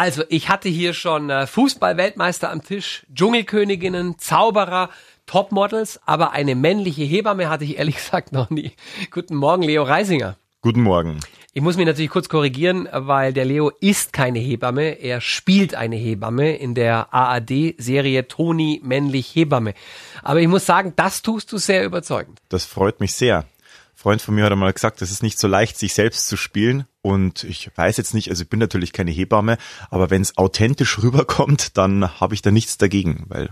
Also, ich hatte hier schon äh, Fußball-Weltmeister am Tisch, Dschungelköniginnen, Zauberer, Topmodels, aber eine männliche Hebamme hatte ich ehrlich gesagt noch nie. Guten Morgen, Leo Reisinger. Guten Morgen. Ich muss mich natürlich kurz korrigieren, weil der Leo ist keine Hebamme, er spielt eine Hebamme in der ARD-Serie Toni männlich Hebamme. Aber ich muss sagen, das tust du sehr überzeugend. Das freut mich sehr. Ein Freund von mir hat einmal gesagt, es ist nicht so leicht, sich selbst zu spielen. Und ich weiß jetzt nicht, also ich bin natürlich keine Hebamme, aber wenn es authentisch rüberkommt, dann habe ich da nichts dagegen, weil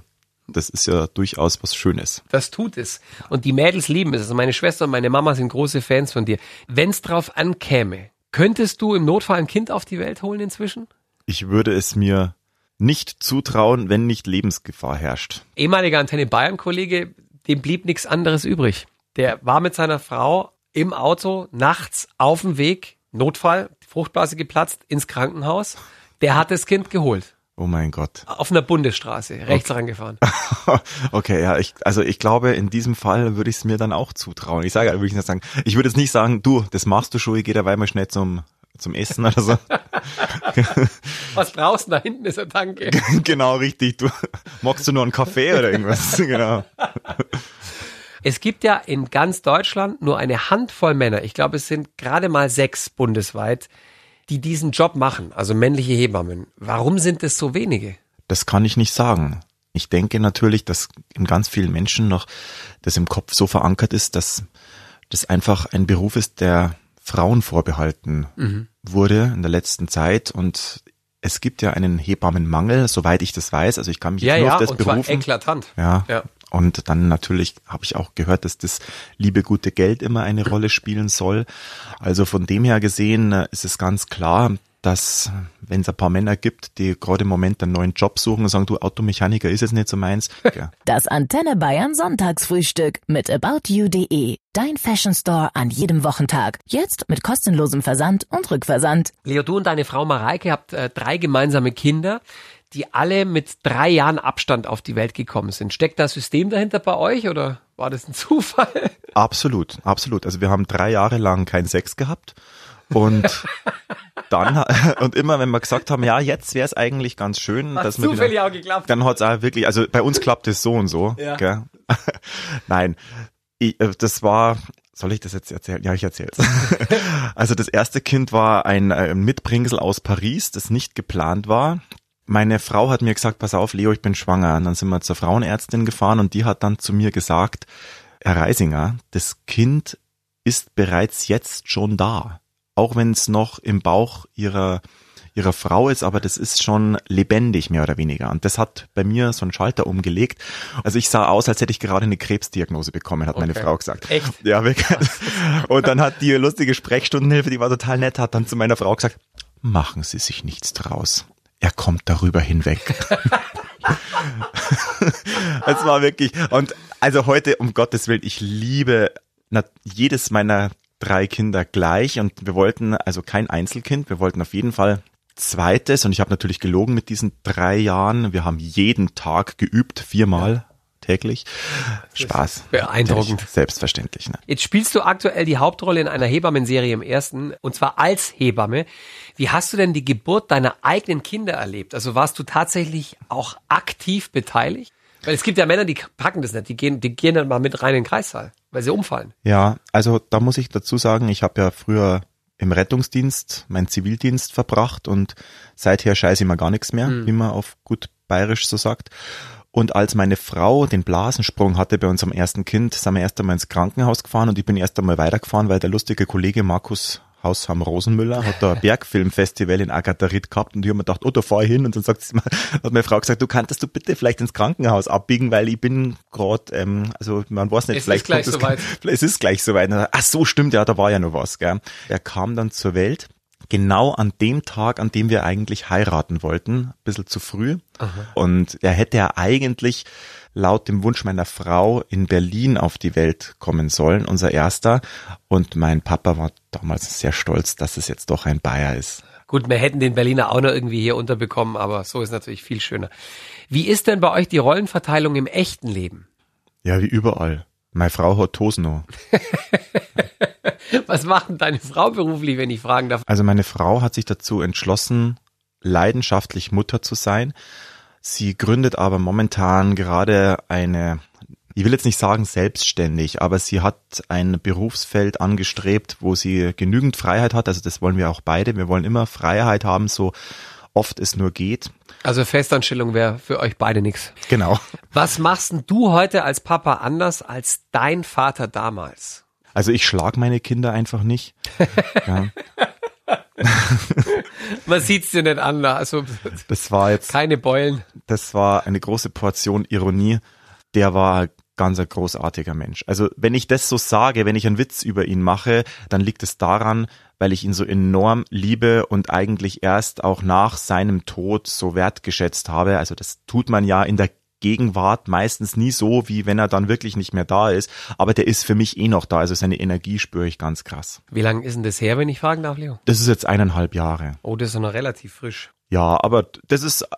das ist ja durchaus was Schönes. Das tut es. Und die Mädels lieben es. Also meine Schwester und meine Mama sind große Fans von dir. Wenn es drauf ankäme, könntest du im Notfall ein Kind auf die Welt holen inzwischen? Ich würde es mir nicht zutrauen, wenn nicht Lebensgefahr herrscht. Ehemaliger Antenne Bayern-Kollege, dem blieb nichts anderes übrig. Der war mit seiner Frau im Auto nachts auf dem Weg, Notfall, Fruchtblase geplatzt, ins Krankenhaus. Der hat das Kind geholt. Oh mein Gott. Auf einer Bundesstraße, rechts okay. rangefahren. okay, ja, ich, also ich glaube, in diesem Fall würde ich es mir dann auch zutrauen. Ich sage, würde ich nicht sagen, ich würde jetzt nicht sagen, du, das machst du schon, ich gehe dabei mal schnell zum zum Essen oder so. Was brauchst du da hinten ist ein Tanke. genau, richtig. Du magst du nur einen Kaffee oder irgendwas? genau. Es gibt ja in ganz Deutschland nur eine Handvoll Männer. Ich glaube, es sind gerade mal sechs bundesweit, die diesen Job machen, also männliche Hebammen. Warum sind es so wenige? Das kann ich nicht sagen. Ich denke natürlich, dass in ganz vielen Menschen noch das im Kopf so verankert ist, dass das einfach ein Beruf ist, der Frauen vorbehalten mhm. wurde in der letzten Zeit und es gibt ja einen Hebammenmangel, soweit ich das weiß. Also ich kann mich ja, nur ja, auf das und berufen. Zwar eklatant. Ja. ja. Und dann natürlich habe ich auch gehört, dass das liebe gute Geld immer eine Rolle spielen soll. Also von dem her gesehen äh, ist es ganz klar, dass wenn es ein paar Männer gibt, die gerade im Moment einen neuen Job suchen und sagen, du Automechaniker ist es nicht so meins. Ja. Das Antenne Bayern Sonntagsfrühstück mit aboutyou.de. Dein Fashion Store an jedem Wochentag. Jetzt mit kostenlosem Versand und Rückversand. Leo, du und deine Frau Mareike habt äh, drei gemeinsame Kinder die alle mit drei Jahren Abstand auf die Welt gekommen sind. Steckt das System dahinter bei euch oder war das ein Zufall? Absolut, absolut. Also wir haben drei Jahre lang keinen Sex gehabt und dann und immer wenn wir gesagt haben, ja, jetzt wäre es eigentlich ganz schön, Hat dass wir zufällig wieder, auch geklappt. Dann hat es auch wirklich, also bei uns klappt es so und so. Ja. Gell? Nein, ich, äh, das war soll ich das jetzt erzählen? Ja, ich erzähle es. also das erste Kind war ein, ein Mitbringsel aus Paris, das nicht geplant war meine Frau hat mir gesagt, pass auf, Leo, ich bin schwanger. Und dann sind wir zur Frauenärztin gefahren und die hat dann zu mir gesagt, Herr Reisinger, das Kind ist bereits jetzt schon da. Auch wenn es noch im Bauch ihrer, ihrer Frau ist, aber das ist schon lebendig, mehr oder weniger. Und das hat bei mir so einen Schalter umgelegt. Also ich sah aus, als hätte ich gerade eine Krebsdiagnose bekommen, hat okay. meine Frau gesagt. Echt? Ja, wirklich. Und dann hat die lustige Sprechstundenhilfe, die war total nett, hat dann zu meiner Frau gesagt, machen Sie sich nichts draus er kommt darüber hinweg. Es war wirklich, und also heute, um Gottes Willen, ich liebe jedes meiner drei Kinder gleich und wir wollten also kein Einzelkind, wir wollten auf jeden Fall zweites und ich habe natürlich gelogen mit diesen drei Jahren. Wir haben jeden Tag geübt, viermal täglich. Spaß. Beeindruckend. Selbstverständlich. Ne? Jetzt spielst du aktuell die Hauptrolle in einer Hebammenserie im ersten, und zwar als Hebamme. Wie hast du denn die Geburt deiner eigenen Kinder erlebt? Also warst du tatsächlich auch aktiv beteiligt? Weil es gibt ja Männer, die packen das nicht, die gehen, die gehen dann mal mit rein in den Kreissaal, weil sie umfallen. Ja, also da muss ich dazu sagen, ich habe ja früher im Rettungsdienst meinen Zivildienst verbracht und seither scheiße ich mir gar nichts mehr, mhm. wie man auf gut bayerisch so sagt. Und als meine Frau den Blasensprung hatte bei unserem ersten Kind, sind wir erst einmal ins Krankenhaus gefahren und ich bin erst einmal weitergefahren, weil der lustige Kollege Markus Hausham Rosenmüller hat da ein Bergfilmfestival in Agatharit gehabt und ich habe mir gedacht, oh, da fahr ich hin und dann sagt sie hat meine Frau gesagt, du kannst du bitte vielleicht ins Krankenhaus abbiegen, weil ich bin gerade, ähm, also man weiß nicht, es vielleicht ist gleich soweit. Es ist gleich soweit. Ach so, stimmt, ja, da war ja noch was, gell. Er kam dann zur Welt genau an dem Tag, an dem wir eigentlich heiraten wollten, ein bisschen zu früh. Aha. Und er hätte ja eigentlich laut dem Wunsch meiner Frau in Berlin auf die Welt kommen sollen, unser erster. Und mein Papa war damals sehr stolz, dass es jetzt doch ein Bayer ist. Gut, wir hätten den Berliner auch noch irgendwie hier unterbekommen, aber so ist natürlich viel schöner. Wie ist denn bei euch die Rollenverteilung im echten Leben? Ja, wie überall. Meine Frau hat Tosno. Was macht denn deine Frau beruflich, wenn ich fragen darf? Also meine Frau hat sich dazu entschlossen, leidenschaftlich Mutter zu sein. Sie gründet aber momentan gerade eine, ich will jetzt nicht sagen selbstständig, aber sie hat ein Berufsfeld angestrebt, wo sie genügend Freiheit hat. Also das wollen wir auch beide. Wir wollen immer Freiheit haben, so oft es nur geht. Also Festanstellung wäre für euch beide nichts. Genau. Was machst denn du heute als Papa anders als dein Vater damals? Also ich schlag meine Kinder einfach nicht. ja. Man sieht's dir nicht an, also Das war jetzt, keine Beulen. das war eine große Portion Ironie. Der war ganz ein großartiger Mensch. Also wenn ich das so sage, wenn ich einen Witz über ihn mache, dann liegt es daran, weil ich ihn so enorm liebe und eigentlich erst auch nach seinem Tod so wertgeschätzt habe. Also das tut man ja in der Gegenwart meistens nie so, wie wenn er dann wirklich nicht mehr da ist. Aber der ist für mich eh noch da. Also seine Energie spüre ich ganz krass. Wie lange ist denn das her, wenn ich fragen darf, Leo? Das ist jetzt eineinhalb Jahre. Oh, das ist noch relativ frisch. Ja, aber das ist,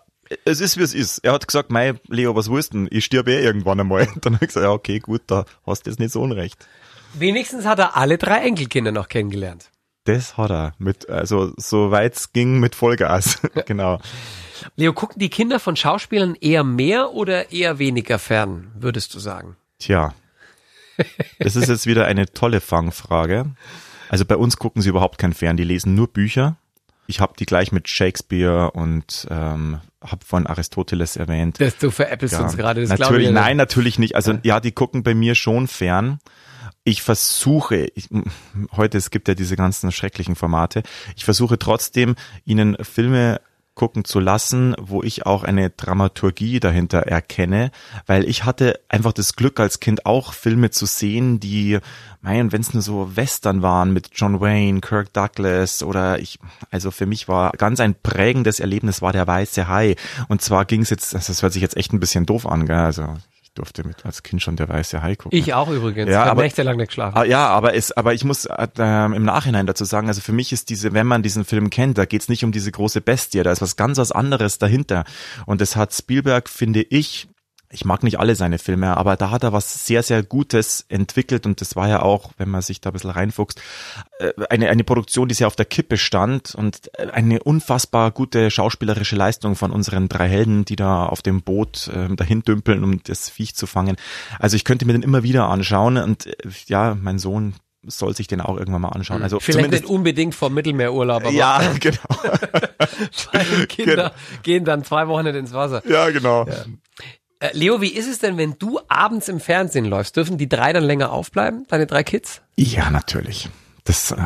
es ist wie es ist. Er hat gesagt, mei, Leo, was willst du denn? Ich stirb eh irgendwann einmal. Dann habe ich gesagt, ja, okay, gut, da hast du jetzt nicht so unrecht. Wenigstens hat er alle drei Enkelkinder noch kennengelernt. Das hat er mit, also so weit's ging mit Vollgas. genau. Leo, gucken die Kinder von Schauspielern eher mehr oder eher weniger fern, würdest du sagen? Tja, das ist jetzt wieder eine tolle Fangfrage. Also bei uns gucken sie überhaupt kein Fern, die lesen nur Bücher. Ich habe die gleich mit Shakespeare und ähm, habe von Aristoteles erwähnt. Das, du veräppelst Ja, uns gerade, das natürlich, ich. nein, natürlich nicht. Also ja, die gucken bei mir schon fern. Ich versuche, ich, heute es gibt ja diese ganzen schrecklichen Formate. Ich versuche trotzdem, ihnen Filme gucken zu lassen, wo ich auch eine Dramaturgie dahinter erkenne, weil ich hatte einfach das Glück als Kind auch Filme zu sehen, die, mein, wenn es nur so Western waren mit John Wayne, Kirk Douglas oder ich, also für mich war ganz ein prägendes Erlebnis war der Weiße Hai und zwar ging es jetzt, das hört sich jetzt echt ein bisschen doof an, gell? also ich durfte mit als Kind schon der Weiße Hai gucken. Ich auch übrigens. Ja, ich habe nächtelang nicht geschlafen. Ah, ja, aber es, aber ich muss äh, im Nachhinein dazu sagen, also für mich ist diese, wenn man diesen Film kennt, da geht's nicht um diese große Bestie, da ist was ganz was anderes dahinter. Und das hat Spielberg, finde ich, ich mag nicht alle seine Filme, aber da hat er was sehr, sehr Gutes entwickelt und das war ja auch, wenn man sich da ein bisschen reinfuchst, äh, eine, eine Produktion, die sehr auf der Kippe stand und äh, eine unfassbar gute schauspielerische Leistung von unseren drei Helden, die da auf dem Boot äh, dahin dümpeln, um das Viech zu fangen. Also ich könnte mir den immer wieder anschauen und äh, ja, mein Sohn soll sich den auch irgendwann mal anschauen. Also Vielleicht nicht unbedingt vom Mittelmeerurlaub, aber ja, genau. Kinder gehen dann zwei Wochen nicht ins Wasser. Ja, genau. Äh, Leo, wie ist es denn, wenn du abends im Fernsehen läufst? Dürfen die drei dann länger aufbleiben, deine drei Kids? Ja, natürlich. Das äh,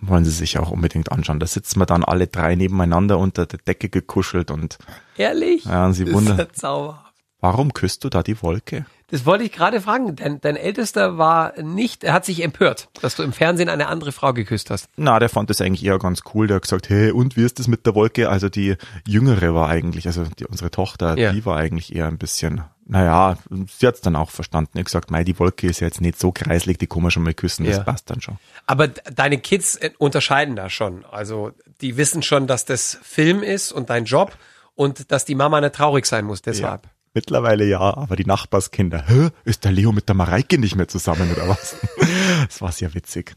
wollen sie sich auch unbedingt anschauen. Da sitzen wir dann alle drei nebeneinander unter der Decke gekuschelt und Ehrlich? Ja, und sie das wundern- warum küsst du da die Wolke? Das wollte ich gerade fragen. Dein, dein Ältester war nicht, er hat sich empört, dass du im Fernsehen eine andere Frau geküsst hast. Na, der fand das eigentlich eher ganz cool. Der hat gesagt, hey, und wie ist das mit der Wolke? Also die Jüngere war eigentlich, also die, unsere Tochter, Ja. die war eigentlich eher ein bisschen, naja, sie hat's dann auch verstanden. Er hat gesagt, mei, die Wolke ist ja jetzt nicht so kreislig, die kann man schon mal küssen, das Ja. passt dann schon. Aber deine Kids äh, unterscheiden da schon. Also die wissen schon, dass das Film ist und dein Job und dass die Mama nicht traurig sein muss deshalb. Mittlerweile ja, aber die Nachbarskinder, hä, ist der Leo mit der Mareike nicht mehr zusammen oder was? das war sehr witzig.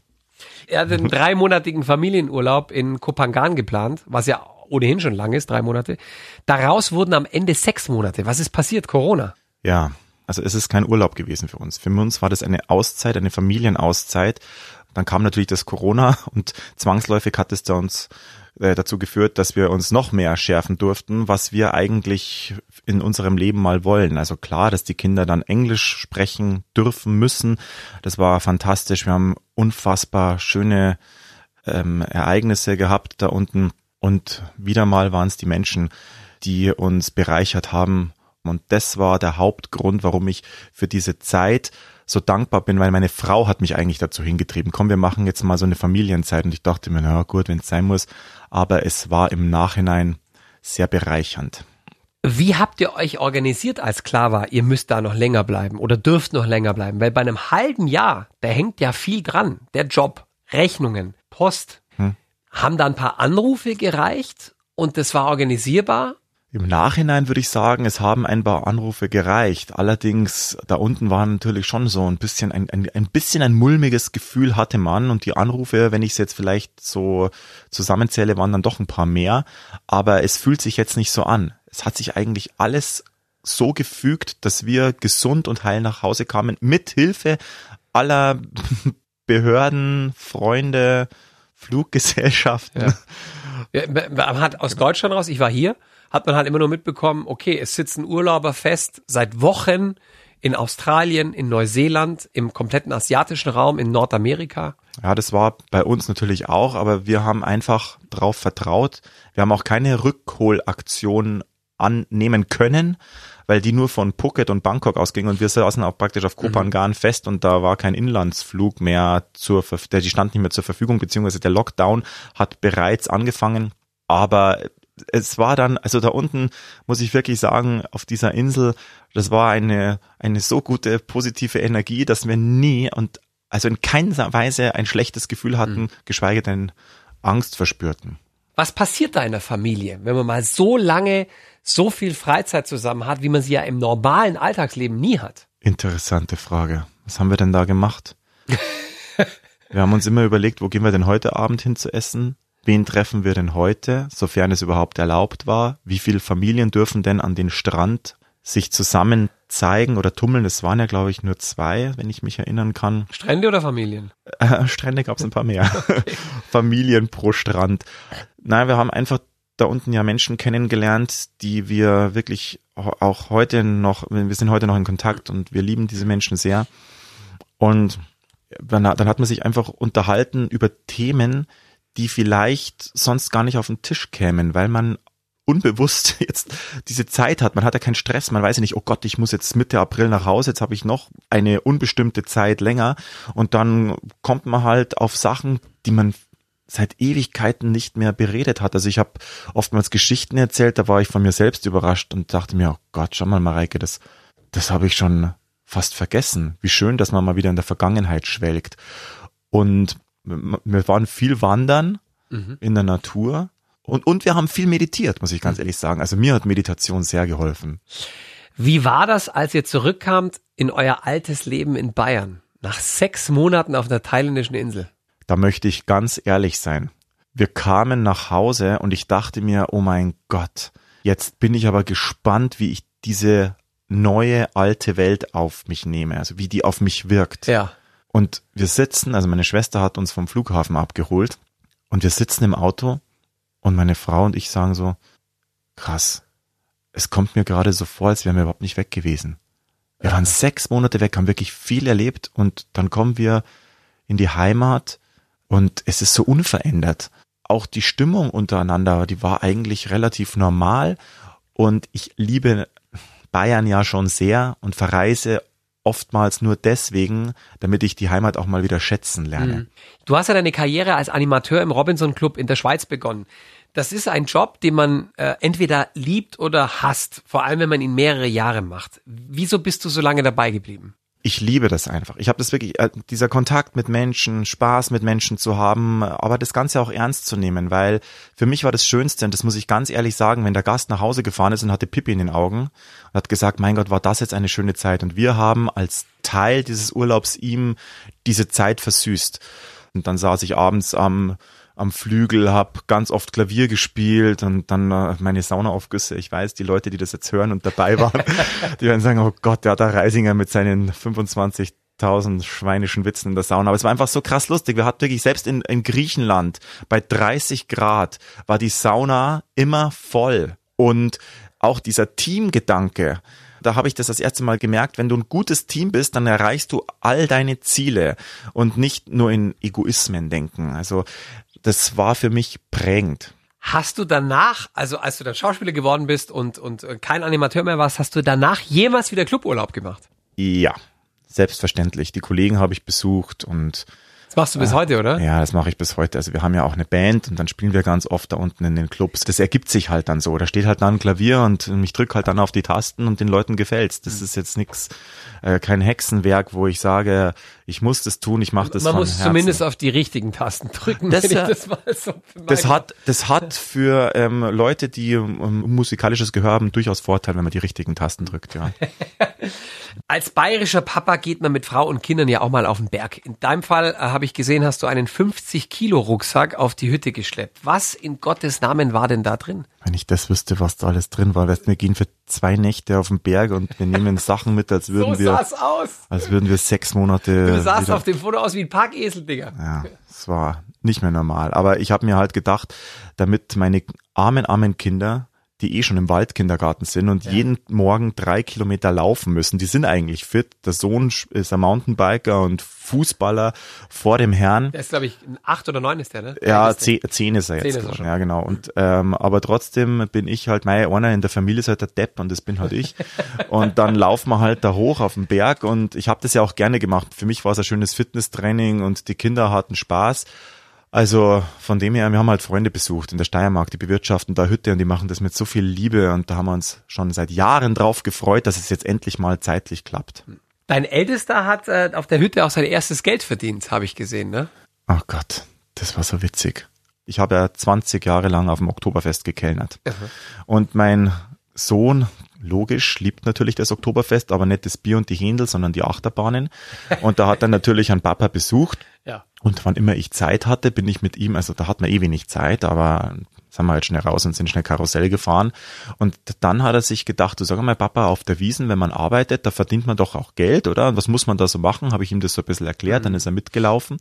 Er hat einen dreimonatigen Familienurlaub in Kopangan geplant, was ja ohnehin schon lang ist, drei Monate. Daraus wurden am Ende sechs Monate. Was ist passiert? Corona. Ja, also es ist kein Urlaub gewesen für uns. Für uns war das eine Auszeit, eine Familienauszeit. Dann kam natürlich das Corona und zwangsläufig hat es da uns äh, dazu geführt, dass wir uns noch mehr schärfen durften, was wir eigentlich in unserem Leben mal wollen. Also klar, dass die Kinder dann Englisch sprechen dürfen müssen. Das war fantastisch. Wir haben unfassbar schöne ähm, Ereignisse gehabt da unten und wieder mal waren es die Menschen, die uns bereichert haben. Und das war der Hauptgrund, warum ich für diese Zeit so dankbar bin, weil meine Frau hat mich eigentlich dazu hingetrieben. Komm, wir machen jetzt mal so eine Familienzeit. Und ich dachte mir, na gut, wenn es sein muss. Aber es war im Nachhinein sehr bereichernd. Wie habt ihr euch organisiert, als klar war, ihr müsst da noch länger bleiben oder dürft noch länger bleiben? Weil bei einem halben Jahr, da hängt ja viel dran. Der Job, Rechnungen, Post. Hm. Haben da ein paar Anrufe gereicht und das war organisierbar? Im Nachhinein würde ich sagen, es haben ein paar Anrufe gereicht. Allerdings, da unten war natürlich schon so ein bisschen ein, ein, ein bisschen ein mulmiges Gefühl hatte man und die Anrufe, wenn ich es jetzt vielleicht so zusammenzähle, waren dann doch ein paar mehr. Aber es fühlt sich jetzt nicht so an. Es hat sich eigentlich alles so gefügt, dass wir gesund und heil nach Hause kamen, mit Hilfe aller Behörden, Freunde, Fluggesellschaften. Ja. Man hat aus Deutschland raus, ich war hier, hat man halt immer nur mitbekommen, okay, es sitzen Urlauber fest seit Wochen in Australien, in Neuseeland, im kompletten asiatischen Raum, in Nordamerika. Ja, das war bei uns natürlich auch, aber wir haben einfach drauf vertraut. Wir haben auch keine Rückholaktion annehmen können, weil die nur von Phuket und Bangkok ausgingen und wir saßen auch praktisch auf Kopangan mhm. fest und da war kein Inlandsflug mehr zur, der, die stand nicht mehr zur Verfügung, beziehungsweise der Lockdown hat bereits angefangen, aber es war dann, also da unten muss ich wirklich sagen, auf dieser Insel, das war eine, eine so gute positive Energie, dass wir nie und also in keiner Weise ein schlechtes Gefühl hatten, mhm. geschweige denn Angst verspürten. Was passiert da in der Familie, wenn man mal so lange so viel Freizeit zusammen hat, wie man sie ja im normalen Alltagsleben nie hat? Interessante Frage. Was haben wir denn da gemacht? wir haben uns immer überlegt, wo gehen wir denn heute Abend hin zu essen? Wen treffen wir denn heute, sofern es überhaupt erlaubt war? Wie viele Familien dürfen denn an den Strand sich zusammen zeigen oder tummeln? Es waren ja, glaube ich, nur zwei, wenn ich mich erinnern kann. Strände oder Familien? Äh, Strände gab es ein paar mehr. Familien pro Strand. Nein, wir haben einfach da unten ja Menschen kennengelernt, die wir wirklich auch heute noch, wir sind heute noch in Kontakt und wir lieben diese Menschen sehr. Und dann, dann hat man sich einfach unterhalten über Themen, die vielleicht sonst gar nicht auf den Tisch kämen, weil man unbewusst jetzt diese Zeit hat. Man hat ja keinen Stress. Man weiß ja nicht, oh Gott, ich muss jetzt Mitte April nach Hause. Jetzt habe ich noch eine unbestimmte Zeit länger. Und dann kommt man halt auf Sachen, die man seit Ewigkeiten nicht mehr beredet hat. Also ich habe oftmals Geschichten erzählt, da war ich von mir selbst überrascht und dachte mir, oh Gott, schau mal, Mareike, das, das habe ich schon fast vergessen. Wie schön, dass man mal wieder in der Vergangenheit schwelgt. Und wir waren viel wandern mhm. in der Natur und, und wir haben viel meditiert, muss ich ganz mhm. ehrlich sagen. Also mir hat Meditation sehr geholfen. Wie war das, als ihr zurückkamt in euer altes Leben in Bayern? Nach sechs Monaten auf einer thailändischen Insel? Da möchte ich ganz ehrlich sein. Wir kamen nach Hause und ich dachte mir, oh mein Gott, jetzt bin ich aber gespannt, wie ich diese neue alte Welt auf mich nehme, also wie die auf mich wirkt. Ja. Und wir sitzen, also meine Schwester hat uns vom Flughafen abgeholt und wir sitzen im Auto und meine Frau und ich sagen so, krass, es kommt mir gerade so vor, als wären wir überhaupt nicht weg gewesen. Wir waren sechs Monate weg, haben wirklich viel erlebt und dann kommen wir in die Heimat und es ist so unverändert. Auch die Stimmung untereinander, die war eigentlich relativ normal und ich liebe Bayern ja schon sehr und verreise oftmals nur deswegen, damit ich die Heimat auch mal wieder schätzen lerne. Mhm. Du hast ja deine Karriere als Animateur im Robinson Club in der Schweiz begonnen. Das ist ein Job, den man äh, entweder liebt oder hasst, vor allem wenn man ihn mehrere Jahre macht. Wieso bist du so lange dabei geblieben? Ich liebe das einfach. Ich habe das wirklich, äh, dieser Kontakt mit Menschen, Spaß mit Menschen zu haben, aber das Ganze auch ernst zu nehmen, weil für mich war das Schönste, und das muss ich ganz ehrlich sagen, wenn der Gast nach Hause gefahren ist und hatte Pippi in den Augen und hat gesagt, mein Gott, war das jetzt eine schöne Zeit. Und wir haben als Teil dieses Urlaubs ihm diese Zeit versüßt. Und dann saß ich abends am am Flügel, hab ganz oft Klavier gespielt und dann äh, meine Saunaaufgüsse. Ich weiß, die Leute, die das jetzt hören und dabei waren, die werden sagen, oh Gott, der hat da Reisinger mit seinen 25 tausend schweinischen Witzen in der Sauna. Aber es war einfach so krass lustig. Wir hatten wirklich, selbst in, in Griechenland, bei 30 Grad, war die Sauna immer voll. Und auch dieser Teamgedanke, da habe ich das das erste Mal gemerkt, wenn du ein gutes Team bist, dann erreichst du all deine Ziele und nicht nur in Egoismen denken. Also das war für mich prägend. Hast du danach, also als du dann Schauspieler geworden bist und, und äh, kein Animateur mehr warst, hast du danach jemals wieder Cluburlaub gemacht? Ja, selbstverständlich. Die Kollegen habe ich besucht und das machst du bis äh, heute, oder? Ja, das mache ich bis heute. Also wir haben ja auch eine Band und dann spielen wir ganz oft da unten in den Clubs. Das ergibt sich halt dann so. Da steht halt dann ein Klavier und ich drück halt dann auf die Tasten und den Leuten gefällt's. Das ist jetzt nix, äh, kein Hexenwerk, wo ich sage, Ich muss das tun, ich mache das Man muss Herzen. zumindest auf die richtigen Tasten drücken. Das ich ja- das mal so das hat, das hat für ähm, Leute, die ähm, musikalisches Gehör haben, durchaus Vorteil, wenn man die richtigen Tasten drückt, ja. Als bayerischer Papa geht man mit Frau und Kindern ja auch mal auf den Berg. In deinem Fall äh, habe ich gesehen, hast du einen 50 Kilo Rucksack auf die Hütte geschleppt. Was in Gottes Namen war denn da drin? Wenn ich das wüsste, was da alles drin war, weißt, du, wir gehen für zwei Nächte auf den Berg und wir nehmen Sachen mit, als würden so wir, als würden wir sechs Monate. Du sahst auf dem Foto aus wie ein Parkesel, Digga. Ja, es war nicht mehr normal. Aber ich habe mir halt gedacht, damit meine armen, armen Kinder, die eh schon im Waldkindergarten sind und jeden Morgen drei Kilometer laufen müssen, die sind eigentlich fit. Der Sohn ist ein Mountainbiker und Fußballer vor dem Herrn. Der ist, glaube ich, ein acht oder neun ist der, ne? Ja, ist zehn, zehn ist er Zehn jetzt. ist er schon. Ja, genau. Und ähm, aber trotzdem bin ich halt, mein einer in der Familie ist halt der Depp und das bin halt ich. und dann laufen wir halt da hoch auf den Berg und ich habe das ja auch gerne gemacht. Für mich war es ein schönes Fitnesstraining und die Kinder hatten Spaß. Also von dem her, wir haben halt Freunde besucht in der Steiermark, die bewirtschaften da Hütte und die machen das mit so viel Liebe und da haben wir uns schon seit Jahren drauf gefreut, dass es jetzt endlich mal zeitlich klappt. Dein Ältester hat äh, auf der Hütte auch sein erstes Geld verdient, habe ich gesehen, ne? Oh Gott, das war so witzig. Ich habe ja 20 Jahre lang auf dem Oktoberfest gekellnert. Und mein Sohn, logisch, liebt natürlich das Oktoberfest, aber nicht das Bier und die Händel, sondern die Achterbahnen. Und da hat er natürlich einen Papa besucht. Ja. Und wann immer ich Zeit hatte, bin ich mit ihm, also da hat man eh wenig Zeit, aber sind wir halt schnell raus und sind schnell Karussell gefahren. Und dann hat er sich gedacht, du sag mal, Papa, auf der Wiesen, wenn man arbeitet, da verdient man doch auch Geld, oder? Und was muss man da so machen? Habe ich ihm das so ein bisschen erklärt, dann ist er mitgelaufen.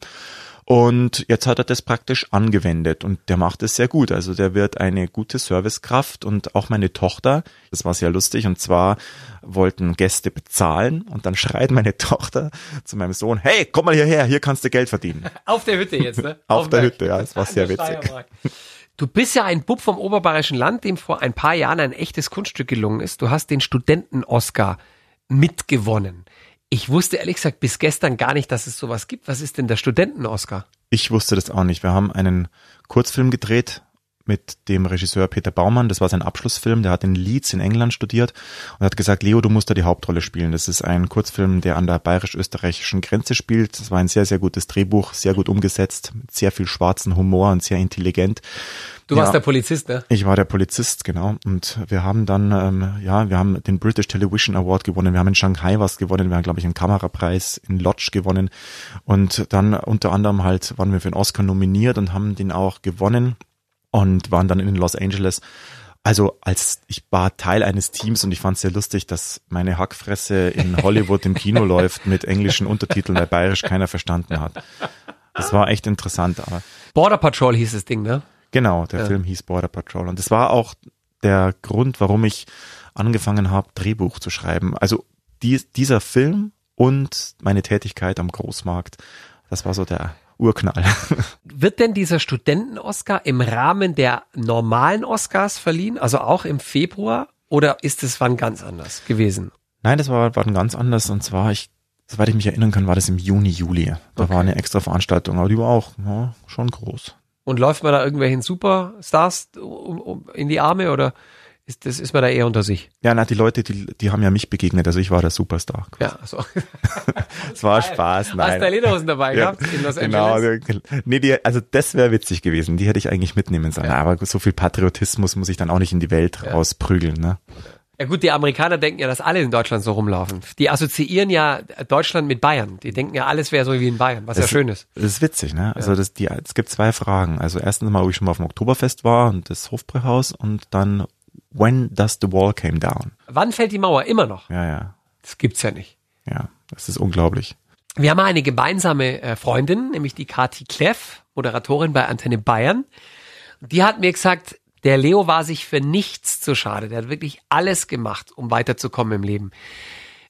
Und jetzt hat er das praktisch angewendet und der macht es sehr gut. Also der wird eine gute Servicekraft und auch meine Tochter, das war sehr lustig und zwar wollten Gäste bezahlen und dann schreit meine Tochter zu meinem Sohn, hey, komm mal hierher, hier kannst du Geld verdienen. Auf der Hütte jetzt, ne? Auf dem der. Hütte, ja, es war sehr witzig. Du bist ja ein Bub vom oberbayerischen Land, dem vor ein paar Jahren ein echtes Kunststück gelungen ist. Du hast den Studenten-Oscar mitgewonnen. Ich wusste ehrlich gesagt bis gestern gar nicht, dass es sowas gibt. Was ist denn der Studenten-Oscar? Ich wusste das auch nicht. Wir haben einen Kurzfilm gedreht mit dem Regisseur Peter Baumann. Das war sein Abschlussfilm. Der hat in Leeds in England studiert und hat gesagt, Leo, du musst da die Hauptrolle spielen. Das ist ein Kurzfilm, der an der bayerisch-österreichischen Grenze spielt. Das war ein sehr, sehr gutes Drehbuch, sehr gut umgesetzt, mit sehr viel schwarzen Humor und sehr intelligent. Du Ja. warst der Polizist, ne? Ich war der Polizist, genau. Und wir haben dann, ähm, ja, wir haben den British Television Award gewonnen. Wir haben in Shanghai was gewonnen. Wir haben, glaube ich, einen Kamerapreis in Lodge gewonnen. Und dann unter anderem halt waren wir für den Oscar nominiert und haben den auch gewonnen und waren dann in Los Angeles. Also als ich war Teil eines Teams und ich fand es sehr lustig, dass meine Hackfresse in Hollywood im Kino läuft mit englischen Untertiteln, weil bayerisch keiner verstanden hat. Das war echt interessant, aber Border Patrol hieß das Ding, ne? Genau, der Film hieß Border Patrol. Und das war auch der Grund, warum ich angefangen habe, Drehbuch zu schreiben. Also dies, dieser Film und meine Tätigkeit am Großmarkt, das war so der Urknall. Wird denn dieser Studenten-Oscar im Rahmen der normalen Oscars verliehen? Also auch im Februar? Oder ist es wann ganz anders gewesen? Nein, das war, war ganz anders. Und zwar, ich, soweit ich mich erinnern kann, war das im Juni, Juli. Da Okay. war eine extra Veranstaltung, aber die war auch ja, schon groß. Und läuft man da irgendwelchen Superstars in die Arme oder ist, das, ist man da eher unter sich? Ja, na, die Leute, die, die haben ja mich begegnet, also ich war der Superstar. Ja, so. Es war Spaß, Hast nein. du Lederhosen dabei Ja, gehabt in Los genau, Angeles? der- nee, die, also das wäre witzig gewesen. Die hätte ich eigentlich mitnehmen sollen. Aber so viel Patriotismus muss ich dann auch nicht in die Welt rausprügeln. Ne? Ja gut, die Amerikaner denken ja, dass alle in Deutschland so rumlaufen. Die assoziieren ja Deutschland mit Bayern. Die denken ja, alles wäre so wie in Bayern, was ja Das- schön ist. Das ist witzig, ne? Also das, die, es gibt zwei Fragen. Also erstens mal, ob ich schon mal auf dem Oktoberfest war und das Hofbräuhaus und dann, when does the wall came down? Wann fällt die Mauer? Immer noch. Ja, ja, Das gibt's ja nicht. ja. Das ist unglaublich. Wir haben eine gemeinsame äh, Freundin, nämlich die Kati Kleff, Moderatorin bei Antenne Bayern. Die hat mir gesagt, der Leo war sich für nichts zu schade. Der hat wirklich alles gemacht, um weiterzukommen im Leben.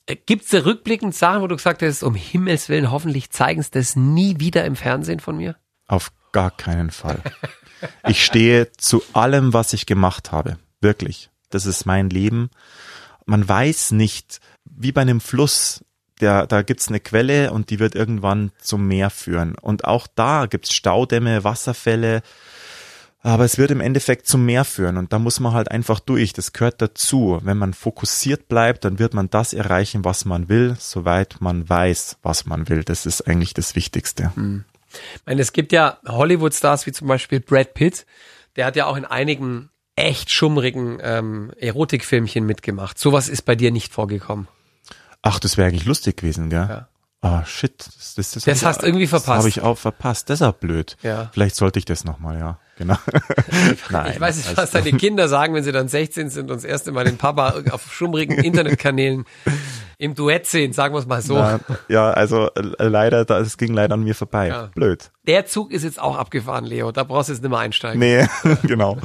Äh, Gibt's da rückblickend Sachen, wo du gesagt hast, um Himmels Willen, hoffentlich zeigen sie das nie wieder im Fernsehen von mir? Auf gar keinen Fall. Ich stehe zu allem, was ich gemacht habe. Wirklich. Das ist mein Leben. Man weiß nicht, wie bei einem Fluss, der, da gibt's eine Quelle und die wird irgendwann zum Meer führen. Und auch da gibt's Staudämme, Wasserfälle. Aber es wird im Endeffekt zu mehr führen und da muss man halt einfach durch. Das gehört dazu. Wenn man fokussiert bleibt, dann wird man das erreichen, was man will, soweit man weiß, was man will. Das ist eigentlich das Wichtigste. Hm. Ich meine, es gibt ja Hollywood-Stars wie zum Beispiel Brad Pitt. Der hat ja auch in einigen echt schummrigen ähm, Erotikfilmchen mitgemacht. Sowas ist bei dir nicht vorgekommen. Ach, das wäre eigentlich lustig gewesen, gell? Ja. Ah, shit. Das, das, das, Das hast ich- irgendwie verpasst. Das habe ich auch verpasst. Das ist auch blöd. Ja. Vielleicht sollte ich das nochmal, ja. Genau. Nein. Ich weiß nicht, also- was deine Kinder sagen, wenn sie dann 16 sind und das erste Mal den Papa auf schummrigen Internetkanälen im Duett sehen, sagen wir es mal so. Na, ja, also äh, leider, das ging leider an mir vorbei. Ja. Blöd. Der Zug ist jetzt auch abgefahren, Leo. Da brauchst du jetzt nicht mehr einsteigen. Nee, genau.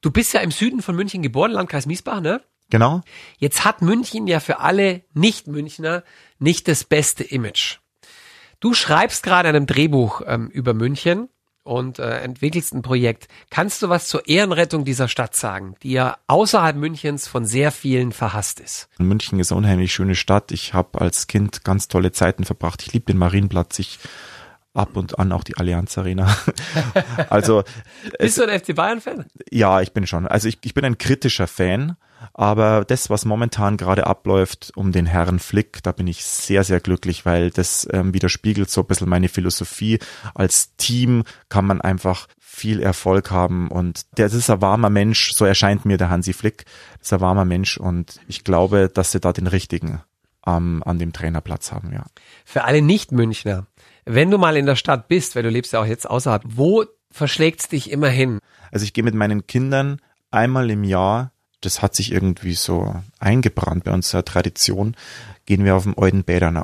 Du bist ja im Süden von München geboren, Landkreis Miesbach, ne? Genau. Jetzt hat München ja für alle Nicht-Münchner nicht das beste Image. Du schreibst gerade einem Drehbuch ähm, über München und äh, entwickelst ein Projekt. Kannst du was zur Ehrenrettung dieser Stadt sagen, die ja außerhalb Münchens von sehr vielen verhasst ist? München ist eine unheimlich schöne Stadt. Ich habe als Kind ganz tolle Zeiten verbracht. Ich liebe den Marienplatz. Ich ab und an auch die Allianz Arena. also Bist du ein FC Bayern-Fan? Ja, ich bin schon. Also ich, ich bin ein kritischer Fan, aber das, was momentan gerade abläuft um den Herrn Flick, da bin ich sehr, sehr glücklich, weil das ähm, widerspiegelt so ein bisschen meine Philosophie. Als Team kann man einfach viel Erfolg haben und der das ist ein warmer Mensch, so erscheint mir der Hansi Flick, das ist ein warmer Mensch und ich glaube, dass sie da den richtigen ähm, an dem Trainerplatz haben, ja. Für alle Nicht-Münchner, wenn du mal in der Stadt bist, weil du lebst ja auch jetzt außerhalb, wo verschlägt's dich immer hin? Also ich gehe mit meinen Kindern einmal im Jahr, das hat sich irgendwie so eingebrannt bei uns, so eine Tradition, gehen wir auf dem alten Bädern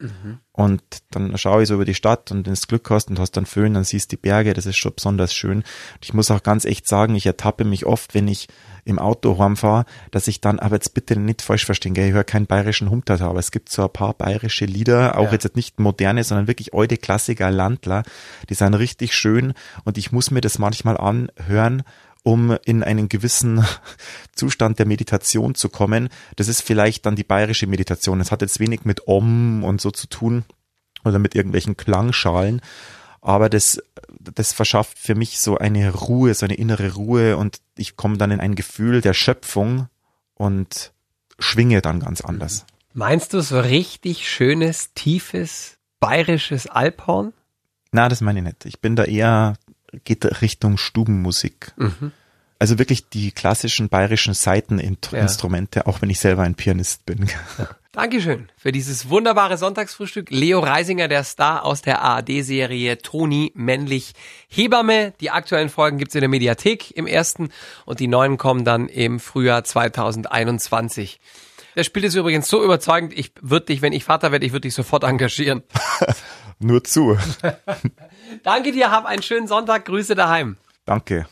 auf. Und dann schaue ich so über die Stadt und wenn du Glück hast und hast dann Föhn, dann siehst die Berge, das ist schon besonders schön. Und ich muss auch ganz echt sagen, ich ertappe mich oft, wenn ich im Auto heimfahre, dass ich dann, aber jetzt bitte nicht falsch verstehen, gell, ich höre keinen bayerischen Humtata, aber es gibt so ein paar bayerische Lieder, auch Ja. jetzt nicht moderne, sondern wirklich alte Klassiker, Landler, die sind richtig schön und ich muss mir das manchmal anhören, um in einen gewissen Zustand der Meditation zu kommen. Das ist vielleicht dann die bayerische Meditation. Es hat jetzt wenig mit Om und so zu tun oder mit irgendwelchen Klangschalen. Aber das, das verschafft für mich so eine Ruhe, so eine innere Ruhe und ich komme dann in ein Gefühl der Schöpfung und schwinge dann ganz anders. Meinst du so richtig schönes, tiefes, bayerisches Alphorn? Na, das meine ich nicht. Ich bin da eher, geht Richtung Stubenmusik. Mhm. Also wirklich die klassischen bayerischen Saiteninstrumente, auch wenn ich selber ein Pianist bin. Dankeschön für dieses wunderbare Sonntagsfrühstück. Leo Reisinger, der Star aus der ARD-Serie Toni männlich Hebamme. Die aktuellen Folgen gibt's in der Mediathek im ersten und die neuen kommen dann im Frühjahr 2021. Der spielt es übrigens so überzeugend, ich würde dich, wenn ich Vater werde, ich würde dich sofort engagieren. Nur zu. Danke dir, hab einen schönen Sonntag, Grüße daheim. Danke.